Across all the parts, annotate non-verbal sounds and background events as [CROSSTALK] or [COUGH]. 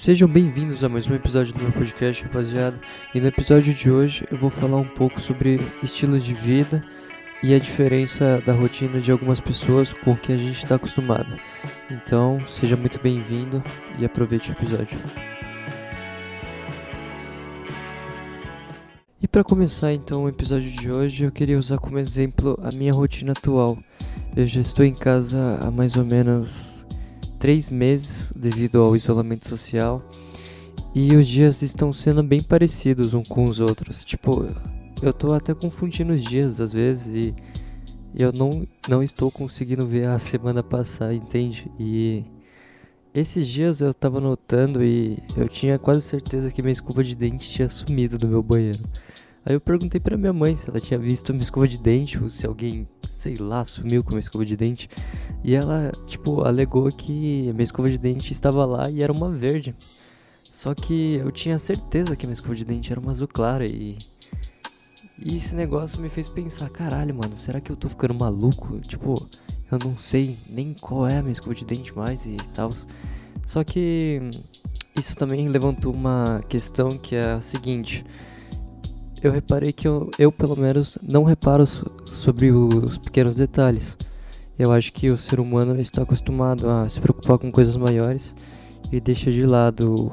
Sejam bem-vindos a mais um episódio do meu podcast, rapaziada. E no episódio de hoje eu vou falar um pouco sobre estilos de vida e a diferença da rotina de algumas pessoas com o que a gente está acostumado. Então, seja muito bem-vindo e aproveite o episódio. E para começar então o episódio de hoje, eu queria usar como exemplo a minha rotina atual. Eu já estou em casa há mais ou menos três meses devido ao isolamento social e os dias estão sendo bem parecidos uns com os outros. Tipo, eu tô até confundindo os dias às vezes e eu não, não estou conseguindo ver a [LAUGHS] semana passar, entende? E esses dias eu tava notando e eu tinha quase certeza que minha escova de dente tinha sumido do meu banheiro. Aí eu perguntei pra minha mãe se ela tinha visto minha escova de dente ou se alguém, sei lá, sumiu com minha escova de dente. E ela, tipo, alegou que a minha escova de dente estava lá e era uma verde. Só que eu tinha certeza que a minha escova de dente era uma azul clara e. E esse negócio me fez pensar, caralho, mano, será que eu tô ficando maluco? Tipo, eu não sei nem qual é a minha escova de dente mais e tal. Só que isso também levantou uma questão que é a seguinte eu reparei que eu, eu pelo menos não reparo sobre os pequenos detalhes. Eu acho que o ser humano está acostumado a se preocupar com coisas maiores e deixa de lado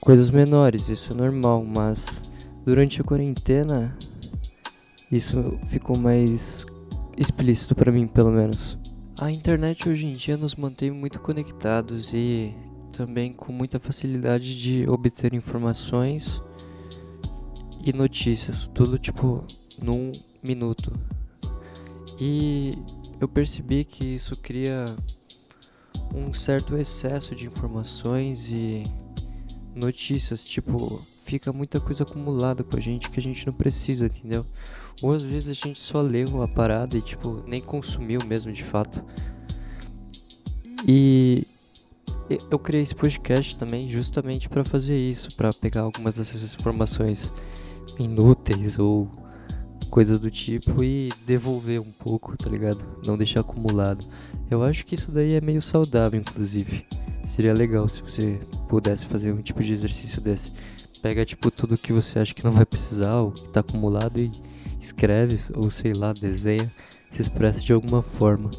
coisas menores, isso é normal, mas durante a quarentena isso ficou mais explícito para mim, pelo menos. A internet hoje em dia nos mantém muito conectados e também com muita facilidade de obter informações e notícias, tudo tipo num minuto. E eu percebi que isso cria um certo excesso de informações e notícias, tipo, fica muita coisa acumulada com a gente que a gente não precisa, entendeu? Ou às vezes a gente só leu a parada e tipo, nem consumiu mesmo de fato. E eu criei esse podcast também justamente para fazer isso, para pegar algumas dessas informações inúteis ou coisas do tipo e devolver um pouco, tá ligado? Não deixar acumulado. Eu acho que isso daí é meio saudável, inclusive. Seria legal se você pudesse fazer um tipo de exercício desse. Pega tipo tudo que você acha que não vai precisar ou que tá acumulado e escreve ou sei lá, desenha, se expressa de alguma forma.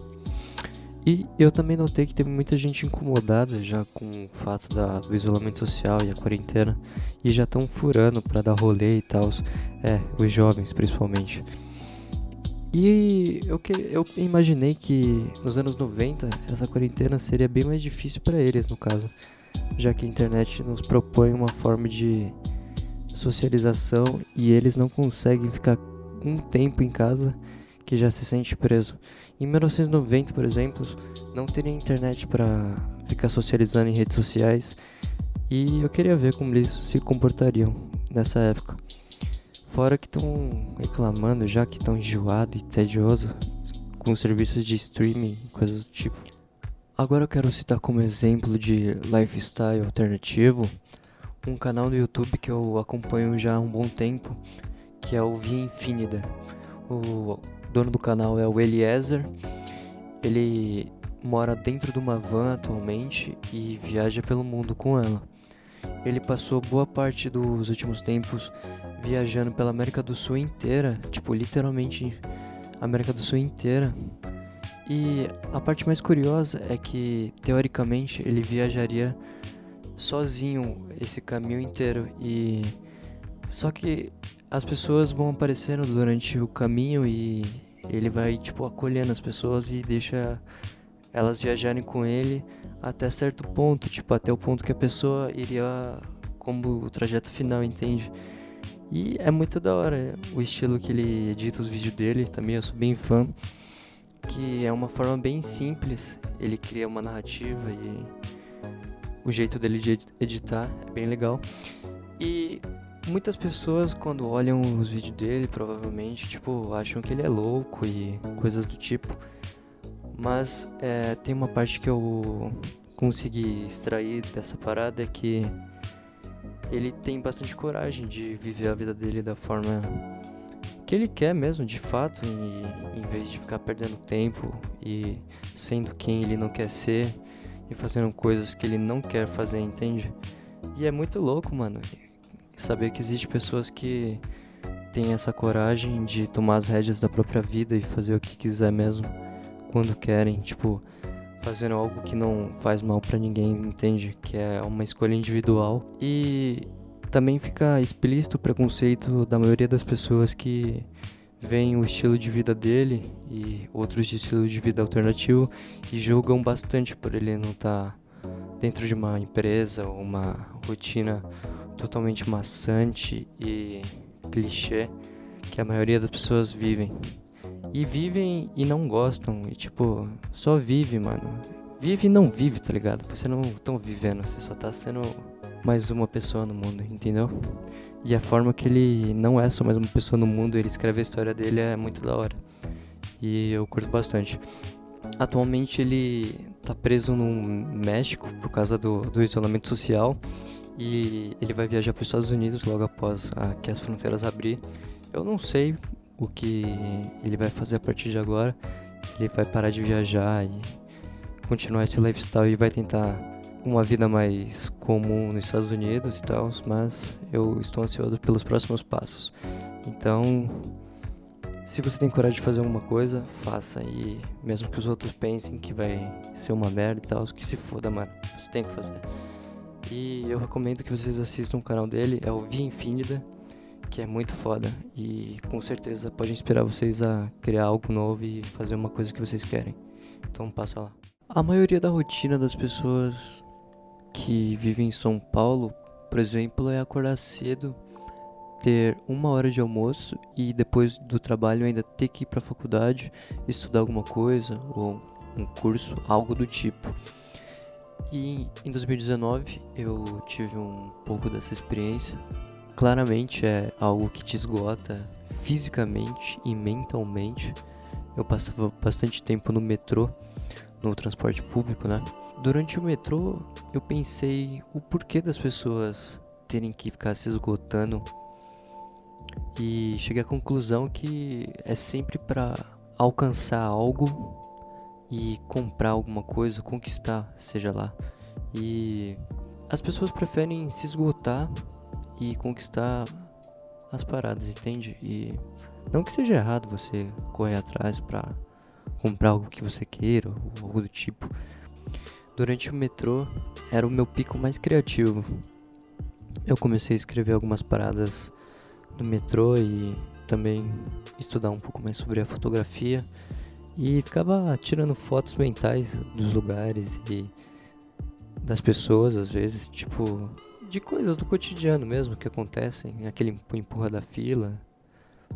E eu também notei que teve muita gente incomodada já com o fato da, do isolamento social e a quarentena e já estão furando para dar rolê e tal. É, os jovens principalmente. E eu, que, eu imaginei que nos anos 90 essa quarentena seria bem mais difícil para eles, no caso, já que a internet nos propõe uma forma de socialização e eles não conseguem ficar um tempo em casa que já se sente preso. Em 1990, por exemplo, não teria internet para ficar socializando em redes sociais e eu queria ver como eles se comportariam nessa época. Fora que estão reclamando já que estão enjoado e tedioso com serviços de streaming, coisas do tipo. Agora eu quero citar como exemplo de lifestyle alternativo um canal no YouTube que eu acompanho já há um bom tempo, que é o Via Infinida. O dono do canal é o Eliezer. Ele mora dentro de uma van atualmente e viaja pelo mundo com ela. Ele passou boa parte dos últimos tempos viajando pela América do Sul inteira, tipo, literalmente América do Sul inteira. E a parte mais curiosa é que, teoricamente, ele viajaria sozinho esse caminho inteiro e só que as pessoas vão aparecendo durante o caminho e ele vai tipo acolhendo as pessoas e deixa elas viajarem com ele até certo ponto, tipo até o ponto que a pessoa iria como o trajeto final, entende? E é muito da hora o estilo que ele edita os vídeos dele, também eu sou bem fã, que é uma forma bem simples, ele cria uma narrativa e o jeito dele de editar é bem legal. E Muitas pessoas, quando olham os vídeos dele, provavelmente, tipo, acham que ele é louco e coisas do tipo. Mas é, tem uma parte que eu consegui extrair dessa parada é que ele tem bastante coragem de viver a vida dele da forma que ele quer mesmo, de fato, e em vez de ficar perdendo tempo e sendo quem ele não quer ser e fazendo coisas que ele não quer fazer, entende? E é muito louco, mano, saber que existe pessoas que têm essa coragem de tomar as rédeas da própria vida e fazer o que quiser mesmo quando querem, tipo, fazendo algo que não faz mal para ninguém, entende? Que é uma escolha individual. E também fica explícito o preconceito da maioria das pessoas que veem o estilo de vida dele e outros de estilo de vida alternativo e julgam bastante por ele não estar tá dentro de uma empresa ou uma rotina totalmente maçante e clichê que a maioria das pessoas vivem. E vivem e não gostam, e tipo, só vive, mano. Vive e não vive, tá ligado? Você não tão vivendo, você só tá sendo mais uma pessoa no mundo, entendeu? E a forma que ele não é só mais uma pessoa no mundo, ele escreve a história dele é muito da hora. E eu curto bastante. Atualmente ele tá preso no México por causa do, do isolamento social e ele vai viajar para os Estados Unidos logo após a, que as fronteiras abrir. Eu não sei o que ele vai fazer a partir de agora, se ele vai parar de viajar e continuar esse lifestyle e vai tentar uma vida mais comum nos Estados Unidos e tal, mas eu estou ansioso pelos próximos passos. Então, se você tem coragem de fazer alguma coisa, faça. E mesmo que os outros pensem que vai ser uma merda e tal, que se foda, mano. Você tem que fazer. E eu recomendo que vocês assistam o canal dele, é o Via Infinida, que é muito foda. E com certeza pode inspirar vocês a criar algo novo e fazer uma coisa que vocês querem. Então passa lá. A maioria da rotina das pessoas que vive em São Paulo, por exemplo, é acordar cedo, ter uma hora de almoço e depois do trabalho ainda ter que ir para a faculdade, estudar alguma coisa ou um curso, algo do tipo. E em 2019 eu tive um pouco dessa experiência. Claramente é algo que te esgota fisicamente e mentalmente. Eu passava bastante tempo no metrô, no transporte público, né? Durante o metrô, eu pensei o porquê das pessoas terem que ficar se esgotando e cheguei à conclusão que é sempre para alcançar algo e comprar alguma coisa, conquistar, seja lá. E as pessoas preferem se esgotar e conquistar as paradas, entende? E não que seja errado você correr atrás para comprar algo que você queira ou algo do tipo, Durante o metrô era o meu pico mais criativo. Eu comecei a escrever algumas paradas no metrô e também estudar um pouco mais sobre a fotografia e ficava tirando fotos mentais dos lugares e das pessoas às vezes, tipo, de coisas do cotidiano mesmo que acontecem, aquele empurra da fila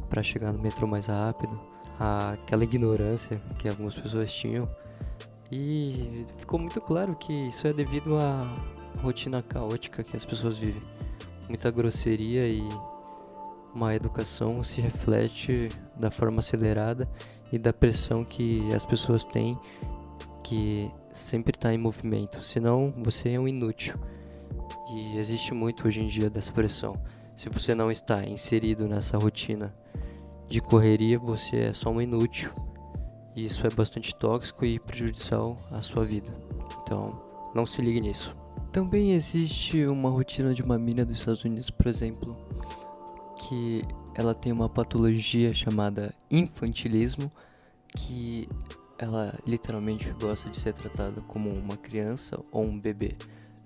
para chegar no metrô mais rápido, aquela ignorância que algumas pessoas tinham. E ficou muito claro que isso é devido à rotina caótica que as pessoas vivem. Muita grosseria e má educação se reflete da forma acelerada e da pressão que as pessoas têm que sempre está em movimento, senão você é um inútil. E existe muito hoje em dia dessa pressão. Se você não está inserido nessa rotina de correria, você é só um inútil e isso é bastante tóxico e prejudicial à sua vida. Então, não se ligue nisso. Também existe uma rotina de uma mina dos Estados Unidos, por exemplo, que ela tem uma patologia chamada infantilismo, que ela literalmente gosta de ser tratada como uma criança ou um bebê.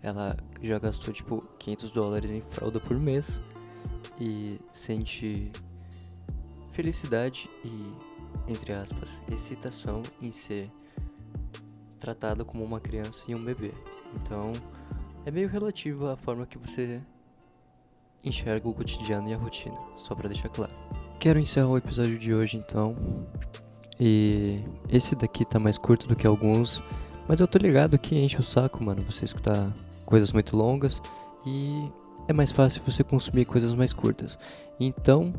Ela já gastou tipo 500 dólares em fralda por mês e sente felicidade e entre aspas, excitação em ser tratada como uma criança e um bebê. Então, é meio relativo à forma que você enxerga o cotidiano e a rotina, só para deixar claro. Quero encerrar o episódio de hoje então. E esse daqui tá mais curto do que alguns, mas eu tô ligado que enche o saco, mano, você escutar coisas muito longas e é mais fácil você consumir coisas mais curtas. Então,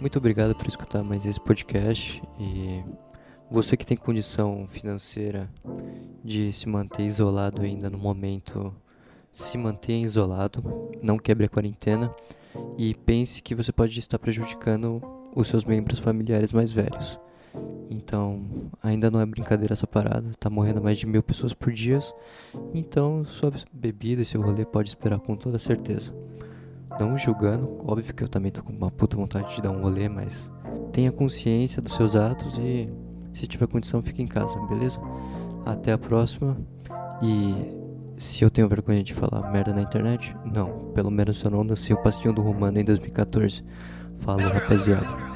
muito obrigado por escutar mais esse podcast e você que tem condição financeira de se manter isolado ainda no momento, se mantenha isolado, não quebre a quarentena e pense que você pode estar prejudicando os seus membros familiares mais velhos. Então, ainda não é brincadeira essa parada, tá morrendo mais de mil pessoas por dia. Então, sua bebida e seu rolê pode esperar com toda certeza. Não julgando, óbvio que eu também tô com uma puta vontade de dar um rolê, mas tenha consciência dos seus atos e se tiver condição, fique em casa, beleza? Até a próxima. E se eu tenho vergonha de falar merda na internet, não. Pelo menos eu não nasci o pastinho do Romano em 2014. Falou, rapaziada.